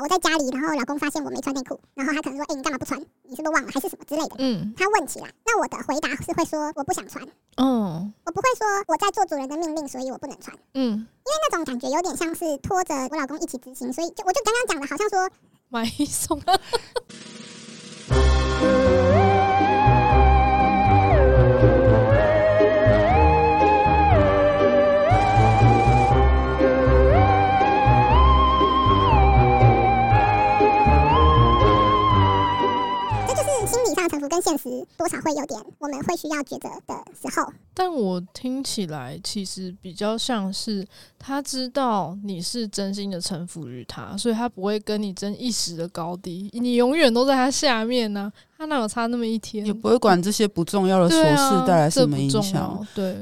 我在家里，然后老公发现我没穿内裤，然后他可能说：“哎、欸，你干嘛不穿？你是不是忘了还是什么之类的？”嗯，他问起来，那我的回答是会说：“我不想穿。”哦，我不会说我在做主人的命令，所以我不能穿。嗯，因为那种感觉有点像是拖着我老公一起执行，所以就我就刚刚讲的，好像说买一送。跟现实多少会有点，我们会需要抉择的时候。但我听起来其实比较像是他知道你是真心的臣服于他，所以他不会跟你争一时的高低，你永远都在他下面呢、啊。他哪有差那么一天？也不会管这些不重要的琐事带来什么影响、啊。对，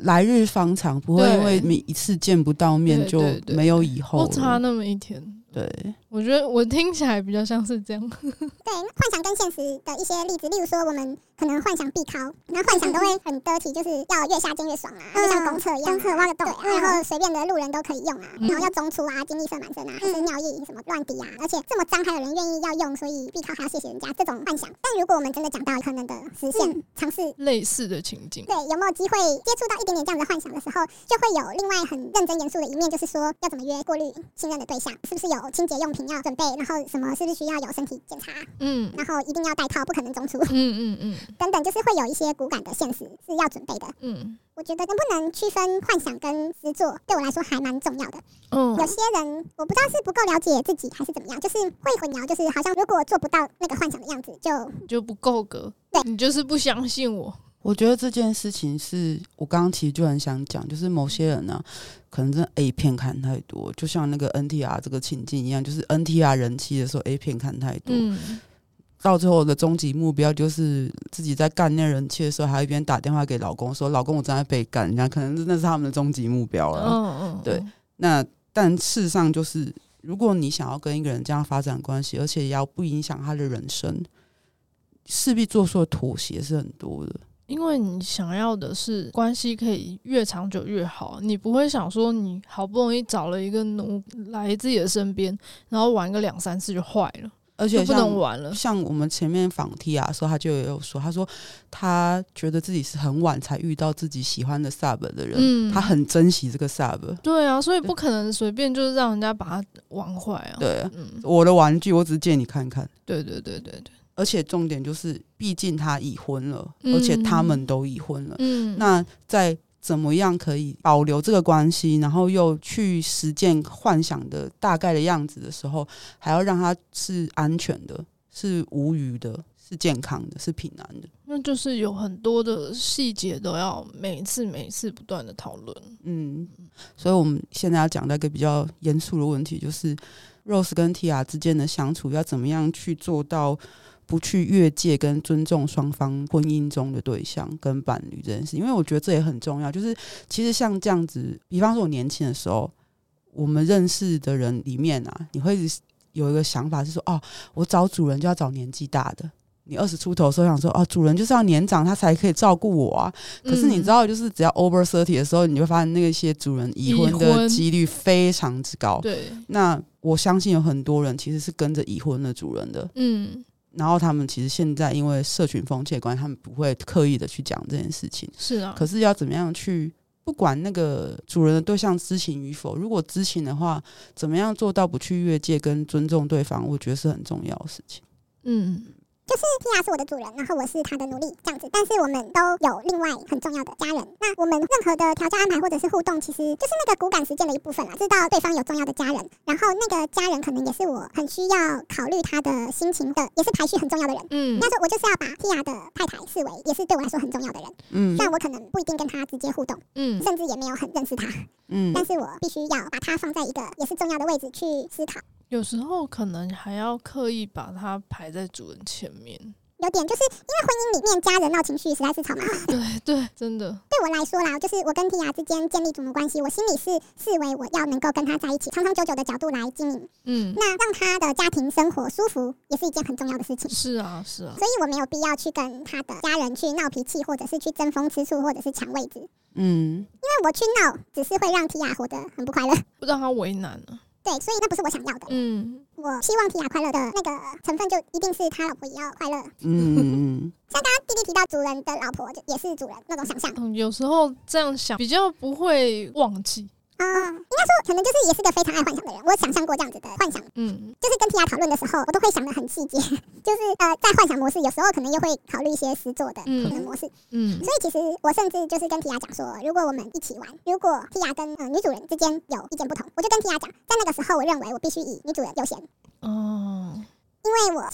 来日方长，不会因为你一次见不到面就没有以后。不差那么一天。对，我觉得我听起来比较像是这样。对，幻想跟现实的一些例子，例如说我们可能幻想必考，然后幻想都会很得体，就是要越下贱越爽啊，就像公厕一样，公厕挖个洞，然后随便的路人都可以用啊，然后要中出啊，精力色满身啊，还是尿液什么乱滴啊，而且这么脏还有人愿意要用，所以必考还要谢谢人家这种幻想。但如果我们真的讲到可能的实现，尝试类似的情景，对，有没有机会接触到一点点这样的幻想的时候，就会有另外很认真严肃的一面，就是说要怎么约过滤信任的对象，是不是有清洁用品要准备，然后什么是不是需要有身体检查？嗯，然后一定要带套，不可能中出。嗯嗯嗯，等等，就是会有一些骨感的现实是要准备的。嗯，我觉得能不能区分幻想跟实作，对我来说还蛮重要的。嗯，有些人我不知道是不够了解自己还是怎么样，就是会混淆，就是好像如果做不到那个幻想的样子，就就不够格。对，你就是不相信我。我觉得这件事情是我刚刚其实就很想讲，就是某些人呢、啊，可能真的 A 片看太多，就像那个 NTR 这个情境一样，就是 NTR 人气的时候 A 片看太多，嗯、到最后的终极目标就是自己在干那人气的时候，还一边打电话给老公说：“老公，我正在被干。”人家可能真的是他们的终极目标了。嗯嗯，对。那但事实上就是，如果你想要跟一个人这样发展关系，而且也要不影响他的人生，势必做出的妥协是很多的。因为你想要的是关系可以越长久越好，你不会想说你好不容易找了一个奴来自己的身边，然后玩个两三次就坏了，而且不能玩了。像我们前面访 Tia 的时候，他就有说，他说他觉得自己是很晚才遇到自己喜欢的 Sub 的人，嗯，他很珍惜这个 Sub。对啊，所以不可能随便就是让人家把它玩坏啊。对啊，嗯，我的玩具我只是借你看看。对对对对对。而且重点就是，毕竟他已婚了，而且他们都已婚了。嗯，那在怎么样可以保留这个关系，然后又去实践幻想的大概的样子的时候，还要让他是安全的，是无虞的，是健康的，是平安的。那就是有很多的细节都要每一次每一次不断的讨论。嗯，所以我们现在要讲到一个比较严肃的问题，就是 Rose 跟 Tia 之间的相处要怎么样去做到。不去越界跟尊重双方婚姻中的对象跟伴侣这件事，因为我觉得这也很重要。就是其实像这样子，比方说我年轻的时候，我们认识的人里面啊，你会有一个想法是说，哦，我找主人就要找年纪大的。你二十出头的时候想说，哦，主人就是要年长，他才可以照顾我啊。可是你知道，就是只要 over thirty 的时候，你就发现那些主人已婚的几率非常之高。对，那我相信有很多人其实是跟着已婚的主人的。嗯。然后他们其实现在因为社群风气的关系，他们不会刻意的去讲这件事情。是啊，可是要怎么样去不管那个主人的对象知情与否，如果知情的话，怎么样做到不去越界跟尊重对方，我觉得是很重要的事情。嗯。就是 Tia 是我的主人，然后我是他的奴隶这样子。但是我们都有另外很重要的家人。那我们任何的调教安排或者是互动，其实就是那个骨感实践的一部分啦。知道对方有重要的家人，然后那个家人可能也是我很需要考虑他的心情的，也是排序很重要的人。嗯，那时候我就是要把 Tia 的太太视为也是对我来说很重要的人。嗯，虽然我可能不一定跟他直接互动，嗯，甚至也没有很认识他，嗯，但是我必须要把他放在一个也是重要的位置去思考。有时候可能还要刻意把它排在主人前面，有点就是因为婚姻里面家人闹情绪实在是吵麻烦。对对，真的。对我来说啦，就是我跟 Tia 之间建立主奴关系，我心里是视为我要能够跟他在一起长长久久的角度来经营。嗯，那让他的家庭生活舒服也是一件很重要的事情。是啊，是啊。所以我没有必要去跟他的家人去闹脾气，或者是去争风吃醋，或者是抢位置。嗯，因为我去闹只是会让 Tia 活得很不快乐，不让他为难了。对，所以那不是我想要的。嗯，我希望提亚快乐的那个成分，就一定是他老婆也要快乐。嗯嗯，像刚刚弟弟提到主人的老婆就也是主人那种想象。嗯，有时候这样想比较不会忘记。啊、呃，应该说可能就是也是个非常爱幻想的人。我想象过这样子的幻想，嗯，就是跟 Tia 讨论的时候，我都会想的很细节。就是呃，在幻想模式，有时候可能又会考虑一些实作的可能模式。嗯，所以其实我甚至就是跟 Tia 讲说，如果我们一起玩，如果 Tia 跟呃女主人之间有意见不同，我就跟 Tia 讲，在那个时候，我认为我必须以女主人优先。哦。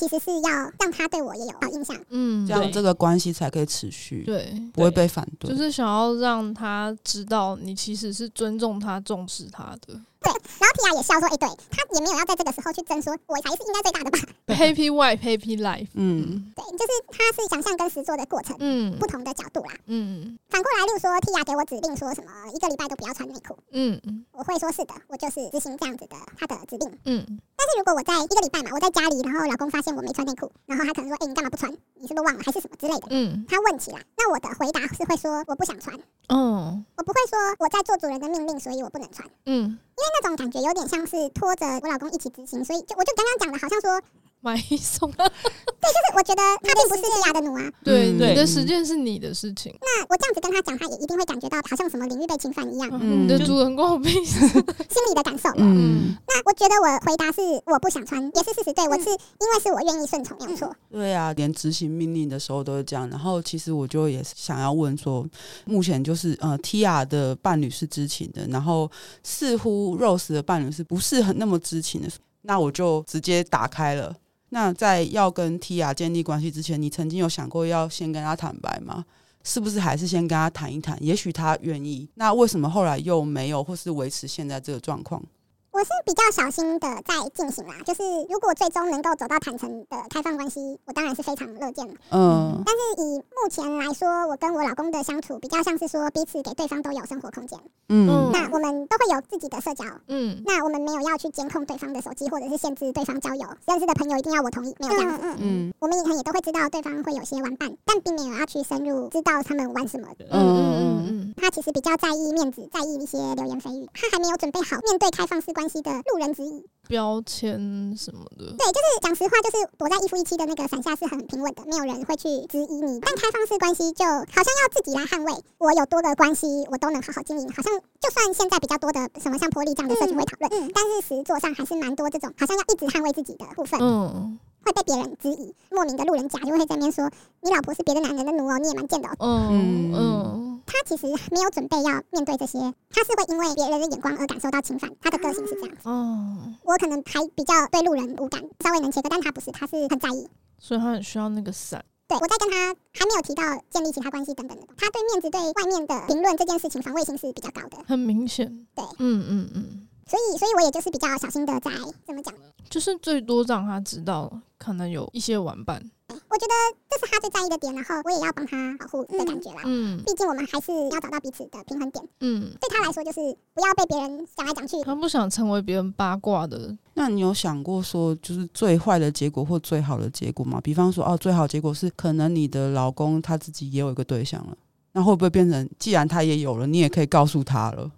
其实是要让他对我也有好印象，嗯，这样这个关系才可以持续，对，不会被反对。就是想要让他知道你其实是尊重他、重视他的。对，然后 Tia 也笑说：“哎、欸，对他也没有要在这个时候去争，说我才是应该最大的吧。” Happy wife, happy life。嗯，对，就是他是想象跟实做的过程，嗯，不同的角度啦。嗯，反过来，例如说 Tia 给我指令说什么一个礼拜都不要穿内裤，嗯嗯，我会说是的，我就是执行这样子的他的指令。嗯，但是如果我在一个礼拜嘛，我在家里，然后老公发现我没穿内裤，然后他可能说：“哎、欸，你干嘛不穿？你是不是忘了还是什么之类的？”嗯，他问起来，那我的回答是会说：“我不想穿。”哦，我不会说我在做主人的命令，所以我不能穿。嗯。因为那种感觉有点像是拖着我老公一起执行，所以就我就刚刚讲的，好像说。买一送二，对，就是我觉得他并不是 Tia 的奴啊。对，你的时间是你的事情。那我这样子跟他讲，他也一定会感觉到好像什么领域被侵犯一样。嗯，你的主人关我屁事。心里的感受。嗯。那我觉得我回答是我不想穿，也是事实。对，我是因为是我愿意顺从，没有错。对啊，连执行命令的时候都是这样。然后其实我就也想要问说，目前就是呃，Tia 的伴侣是知情的，然后似乎 Rose 的伴侣是不是很那么知情的？那我就直接打开了。那在要跟 Tia 建立关系之前，你曾经有想过要先跟他坦白吗？是不是还是先跟他谈一谈？也许他愿意。那为什么后来又没有，或是维持现在这个状况？我是比较小心的在进行啦，就是如果最终能够走到坦诚的开放关系，我当然是非常乐见的。嗯，但是以目前来说，我跟我老公的相处比较像是说彼此给对方都有生活空间。嗯，那我们都会有自己的社交。嗯，那我们没有要去监控对方的手机，或者是限制对方交友，认识的朋友一定要我同意，没有这样子。嗯嗯，我们以前也都会知道对方会有些玩伴，但并没有要去深入知道他们玩什么嗯。嗯嗯嗯，他其实比较在意面子，在意一些流言蜚语，他还没有准备好面对开放式关系的路人之一，标签什么的，对，就是讲实话，就是躲在一夫一妻的那个伞下是很平稳的，没有人会去质疑你。但开放式关系就好像要自己来捍卫，我有多个关系，我都能好好经营。好像就算现在比较多的什么像玻璃这样的社群会讨论，嗯，但是实作上还是蛮多这种好像要一直捍卫自己的部分，嗯，会被别人质疑，莫名的路人甲就会在那边说，你老婆是别的男人的奴哦，你也蛮贱的哦，嗯嗯。他其实没有准备要面对这些，他是会因为别人的眼光而感受到侵犯。他的个性是这样子。哦，我可能还比较对路人无感，稍微能切割，但他不是，他是很在意。所以他很需要那个伞。对，我在跟他还没有提到建立其他关系等等的，他对面子、对外面的评论这件事情防卫性是比较高的。很明显。对，嗯嗯嗯。所以，所以我也就是比较小心的在怎么讲呢？就是最多让他知道可能有一些玩伴。我觉得这是他最在意的点，然后我也要帮他保护的感觉啦。嗯，毕竟我们还是要找到彼此的平衡点。嗯，对他来说就是不要被别人讲来讲去。他不想成为别人八卦的。那你有想过说，就是最坏的结果或最好的结果吗？比方说，哦，最好结果是可能你的老公他自己也有一个对象了，那会不会变成既然他也有了，你也可以告诉他了？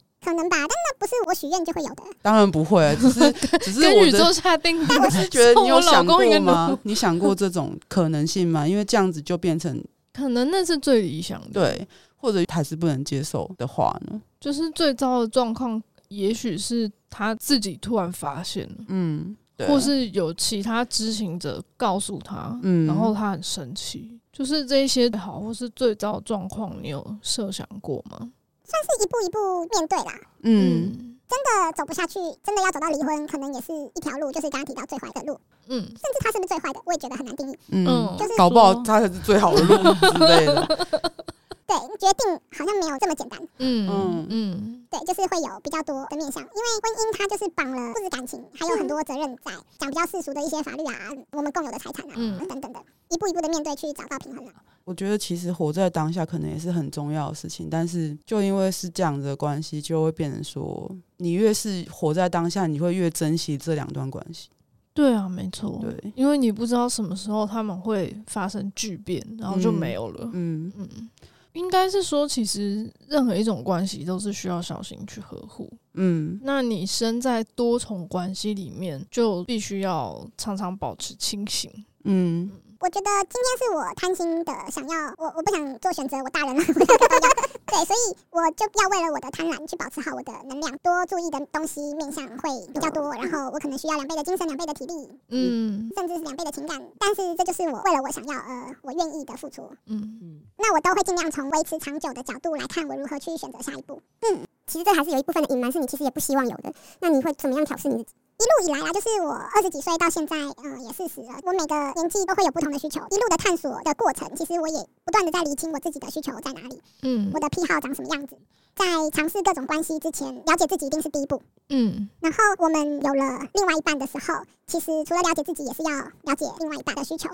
许愿就会有的。当然不会，只是只是我宇宙下定义。我是觉得你有 想过吗？你想过这种可能性吗？因为这样子就变成可能那是最理想的，对，或者还是不能接受的话呢？就是最糟的状况，也许是他自己突然发现了，嗯，或是有其他知情者告诉他，嗯，然后他很生气。就是这些好，或是最糟的状况，你有设想过吗？算是一步一步面对啦。嗯，真的走不下去，真的要走到离婚，可能也是一条路，就是刚刚提到最坏的路。嗯，甚至他是不是最坏的，我也觉得很难定义。嗯，就是搞不好他才是最好的路之类的。对，决定好像没有这么简单。嗯嗯嗯，对，就是会有比较多的面向，因为婚姻它就是绑了不止感情，还有很多责任在。讲比较世俗的一些法律啊，我们共有的财产啊，嗯，等等的，一步一步的面对去找到平衡了。我觉得其实活在当下可能也是很重要的事情，但是就因为是这样子的关系，就会变成说，你越是活在当下，你会越珍惜这两段关系。对啊，没错。对，因为你不知道什么时候他们会发生巨变，然后就没有了。嗯嗯。应该是说，其实任何一种关系都是需要小心去呵护。嗯，那你身在多重关系里面，就必须要常常保持清醒。嗯。我觉得今天是我贪心的，想要我我不想做选择，我大人了，我这个都要。对，所以我就要为了我的贪婪去保持好我的能量，多注意的东西面向会比较多，然后我可能需要两倍的精神，两倍的体力，嗯，甚至是两倍的情感，但是这就是我为了我想要呃我愿意的付出，嗯。嗯，那我都会尽量从维持长久的角度来看，我如何去选择下一步，嗯，其实这还是有一部分的隐瞒是你其实也不希望有的，那你会怎么样调试你自己？一路以来啊，就是我二十几岁到现在，嗯，也四十了。我每个年纪都会有不同的需求，一路的探索的过程，其实我也不断的在理清我自己的需求在哪里，嗯，我的癖好长什么样子。在尝试各种关系之前，了解自己一定是第一步，嗯。然后我们有了另外一半的时候，其实除了了解自己，也是要了解另外一半的需求。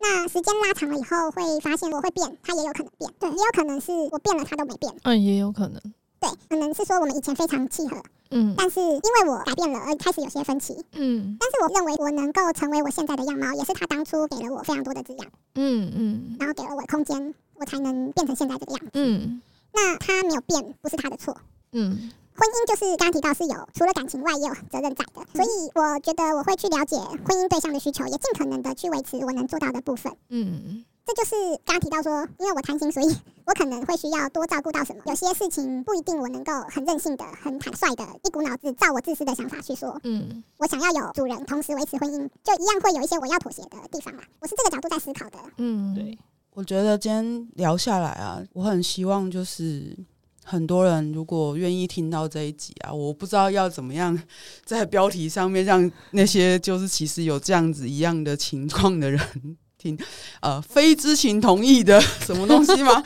那时间拉长了以后，会发现我会变，他也有可能变，对，也有可能是我变了，他都没变，嗯，也有可能。对，可能是说我们以前非常契合，嗯，但是因为我改变了而开始有些分歧，嗯，但是我认为我能够成为我现在的样貌，也是他当初给了我非常多的滋养，嗯嗯，然后给了我空间，我才能变成现在这个样子，嗯，那他没有变，不是他的错，嗯，婚姻就是刚刚提到是有除了感情外也有责任在的，所以我觉得我会去了解婚姻对象的需求，也尽可能的去维持我能做到的部分，嗯。这就是刚刚提到说，因为我贪心，所以 我可能会需要多照顾到什么。有些事情不一定我能够很任性的、很坦率的，一股脑子照我自私的想法去说。嗯，我想要有主人，同时维持婚姻，就一样会有一些我要妥协的地方嘛。我是这个角度在思考的。嗯，对。我觉得今天聊下来啊，我很希望就是很多人如果愿意听到这一集啊，我不知道要怎么样在标题上面让那些就是其实有这样子一样的情况的人。听，呃，非知情同意的什么东西吗？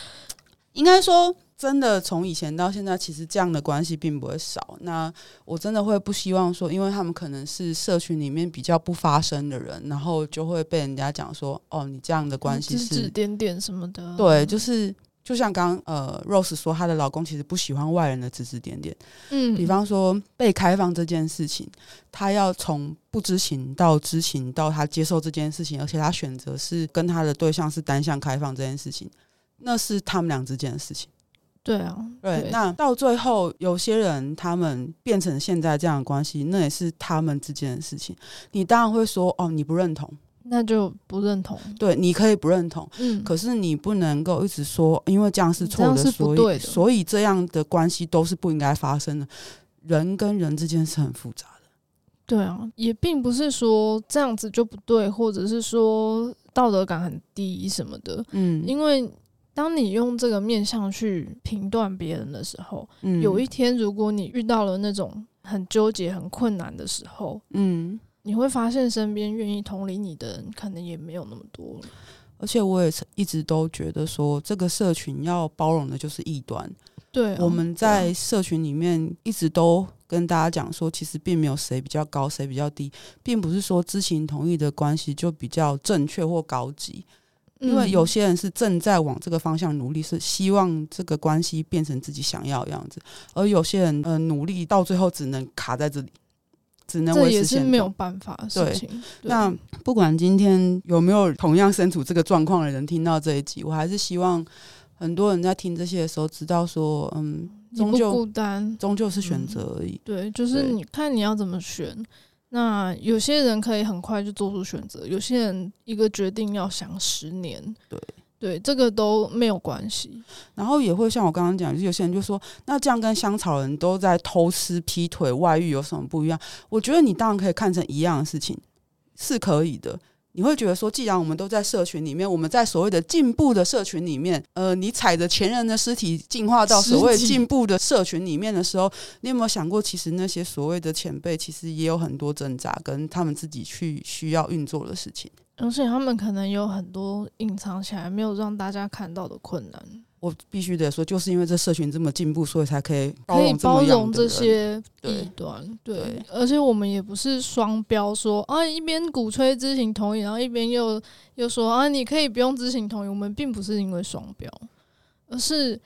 应该说，真的从以前到现在，其实这样的关系并不会少。那我真的会不希望说，因为他们可能是社群里面比较不发声的人，然后就会被人家讲说，哦，你这样的关系是指指点点什么的。对，就是。就像刚呃，Rose 说，她的老公其实不喜欢外人的指指点点。嗯，比方说被开放这件事情，她要从不知情到知情，到她接受这件事情，而且她选择是跟她的对象是单向开放这件事情，那是他们俩之间的事情。对啊，对。对，那到最后，有些人他们变成现在这样的关系，那也是他们之间的事情。你当然会说，哦，你不认同。那就不认同，对，你可以不认同，嗯，可是你不能够一直说，因为这样是错的，所以所以这样的关系都是不应该发生的。人跟人之间是很复杂的，对啊，也并不是说这样子就不对，或者是说道德感很低什么的，嗯，因为当你用这个面向去评断别人的时候，嗯，有一天如果你遇到了那种很纠结、很困难的时候，嗯。你会发现，身边愿意同理你的人，可能也没有那么多。而且，我也一直都觉得说，这个社群要包容的就是异端。对、啊，我们在社群里面一直都跟大家讲说，其实并没有谁比较高，谁比较低，并不是说知情同意的关系就比较正确或高级。因为有些人是正在往这个方向努力，是希望这个关系变成自己想要的样子，而有些人呃努力到最后只能卡在这里。只能维持现没有办法的事情。那不管今天有没有同样身处这个状况的人听到这一集，我还是希望很多人在听这些的时候知道说，嗯，终究孤单，终究是选择而已。嗯。对，就是你看你要怎么选。那有些人可以很快就做出选择，有些人一个决定要想十年。对。对，这个都没有关系。然后也会像我刚刚讲，有些人就说，那这样跟香草人都在偷吃、劈腿、外遇有什么不一样？我觉得你当然可以看成一样的事情，是可以的。你会觉得说，既然我们都在社群里面，我们在所谓的进步的社群里面，呃，你踩着前人的尸体进化到所谓进步的社群里面的时候，你有没有想过，其实那些所谓的前辈，其实也有很多挣扎跟他们自己去需要运作的事情。而且他们可能有很多隐藏起来没有让大家看到的困难。我必须得说，就是因为这社群这么进步，所以才可以可以包容这些异端。对，对，而且我们也不是双标，说啊一边鼓吹知情同意，然后一边又又说啊你可以不用知情同意。我们并不是因为双标，而是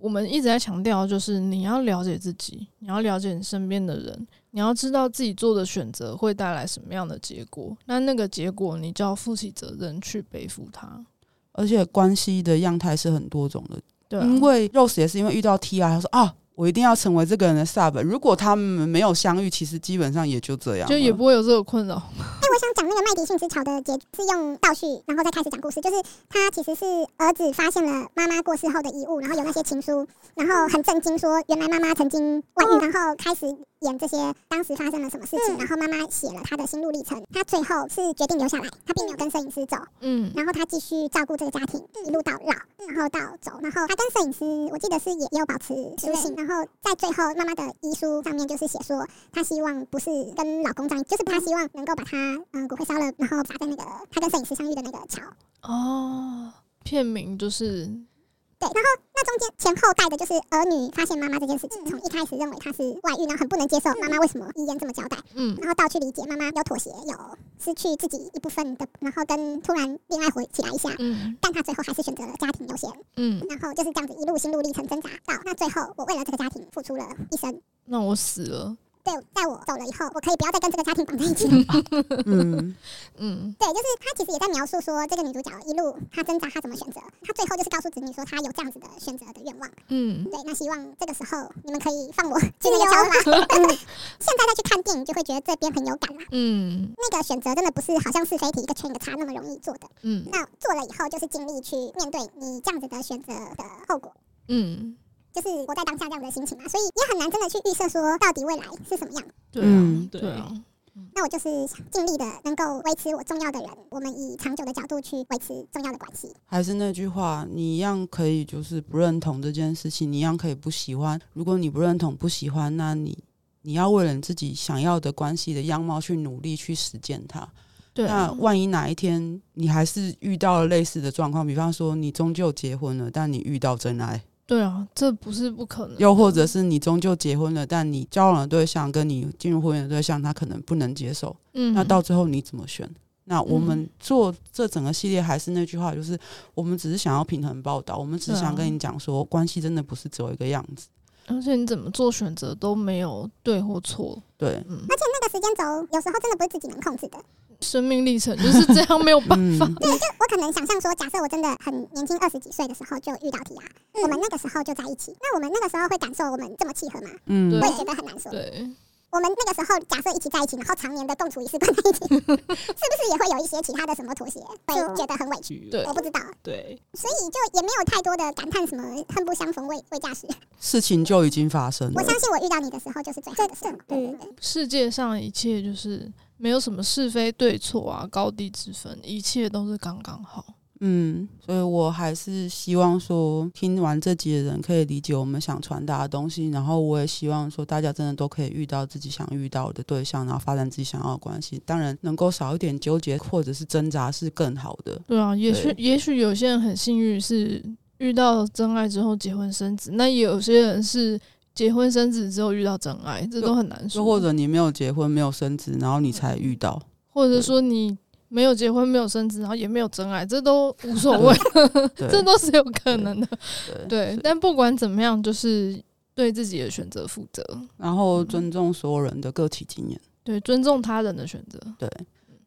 我们一直在强调，就是你要了解自己，你要了解你身边的人。你要知道自己做的选择会带来什么样的结果，那那个结果你就要负起责任去背负它。而且关系的样态是很多种的。对啊，因为 Rose 也是因为遇到 Tia，他说啊。我一定要成为这个人的 sub。如果他们没有相遇，其实基本上也就这样，就也不会有这个困扰。哎，我想讲那个麦迪逊之桥的结是用倒叙，然后再开始讲故事。就是他其实是儿子发现了妈妈过世后的遗物，然后有那些情书，然后很震惊说原来妈妈曾经外遇，然后开始。演这些当时发生了什么事情，然后妈妈写了他的心路历程。他最后是决定留下来，他并没有跟摄影师走。嗯，然后他继续照顾这个家庭，一路到老，然后到走。然后他跟摄影师，我记得是也也有保持书信。然后在最后妈妈的遗书上面就是写说，她希望不是跟老公葬，就是她希望能够把她嗯骨灰烧了，然后砸在那个她跟摄影师相遇的那个桥。哦，片名就是。对，然后那中间前后带的就是儿女发现妈妈这件事情，从一开始认为她是外遇，然后很不能接受妈妈为什么遗言这么交代，嗯，然后到去理解妈妈有妥协，有失去自己一部分的，然后跟突然恋爱回起来一下，嗯，但她最后还是选择了家庭优先，嗯，然后就是这样子一路心路历程挣扎到那最后，我为了这个家庭付出了一生，那我死了。对，在我走了以后，我可以不要再跟这个家庭绑在一起了。嗯嗯，对，就是他其实也在描述说，这个女主角一路她挣扎，她怎么选择，她最后就是告诉子女说，她有这样子的选择的愿望。嗯，对，那希望这个时候你们可以放我去那个桥吗？现在再去看电影，就会觉得这边很有感啦。嗯，那个选择真的不是好像是非题一个圈一个叉那么容易做的。嗯，那做了以后，就是尽力去面对你这样子的选择的后果。嗯。就是活在当下这样的心情嘛，所以也很难真的去预设说到底未来是什么样。对啊，对啊。那我就是尽力的能够维持我重要的人，我们以长久的角度去维持重要的关系。还是那句话，你一样可以就是不认同这件事情，你一样可以不喜欢。如果你不认同、不喜欢，那你你要为了你自己想要的关系的样貌去努力去实践它。对啊。那万一哪一天你还是遇到了类似的状况，比方说你终究结婚了，但你遇到真爱。对啊，这不是不可能。又或者是你终究结婚了，但你交往的对象跟你进入婚姻的对象，他可能不能接受。嗯，那到最后你怎么选？那我们做这整个系列还是那句话，就是我们只是想要平衡报道，我们只是想跟你讲说，关系真的不是只有一个样子。而且你怎么做选择都没有对或错。对，嗯。而且那个时间轴有时候真的不是自己能控制的。生命历程就是这样，没有办法。嗯、对，就我可能想象说，假设我真的很年轻，二十几岁的时候就遇到提亚、嗯我们那个时候就在一起，那我们那个时候会感受我们这么契合吗？嗯，我也觉得很难说。对，我们那个时候假设一起在一起，然后常年的共处一室，关在一起，是不是也会有一些其他的什么妥协，会觉得很委屈？对，我不知道。对，所以就也没有太多的感叹什么恨不相逢未未嫁时。事情就已经发生了。我相信我遇到你的时候就是最好的时候。对对对，世界上一切就是。没有什么是非对错啊，高低之分，一切都是刚刚好。嗯，所以我还是希望说，听完这集的人可以理解我们想传达的东西。然后我也希望说，大家真的都可以遇到自己想遇到的对象，然后发展自己想要的关系。当然，能够少一点纠结或者是挣扎是更好的。对啊，也许也许有些人很幸运是遇到真爱之后结婚生子，那有些人是。结婚生子之后遇到真爱，这都很难说。又或者你没有结婚，没有生子，然后你才遇到，或者说你没有结婚，没有生子，然后也没有真爱，这都无所谓，这都是有可能的。对，但不管怎么样，就是对自己的选择负责，然后尊重所有人的个体经验，对，尊重他人的选择。对，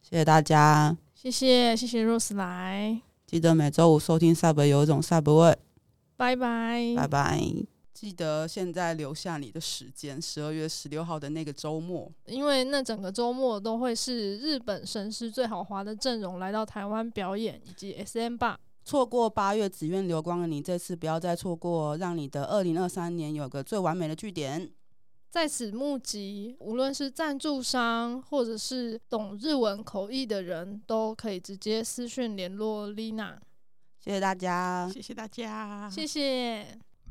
谢谢大家，谢谢谢谢 Rose 来，记得每周五收听 Sub 有一种 Sub 味，拜拜。拜拜。记得现在留下你的时间，十二月十六号的那个周末，因为那整个周末都会是日本神师最豪华的阵容来到台湾表演，以及 SM 吧。错过八月紫苑流光的你，这次不要再错过，让你的二零二三年有个最完美的据点。在此募集，无论是赞助商或者是懂日文口译的人，都可以直接私讯联络 Lina。谢谢大家，谢谢大家，谢谢。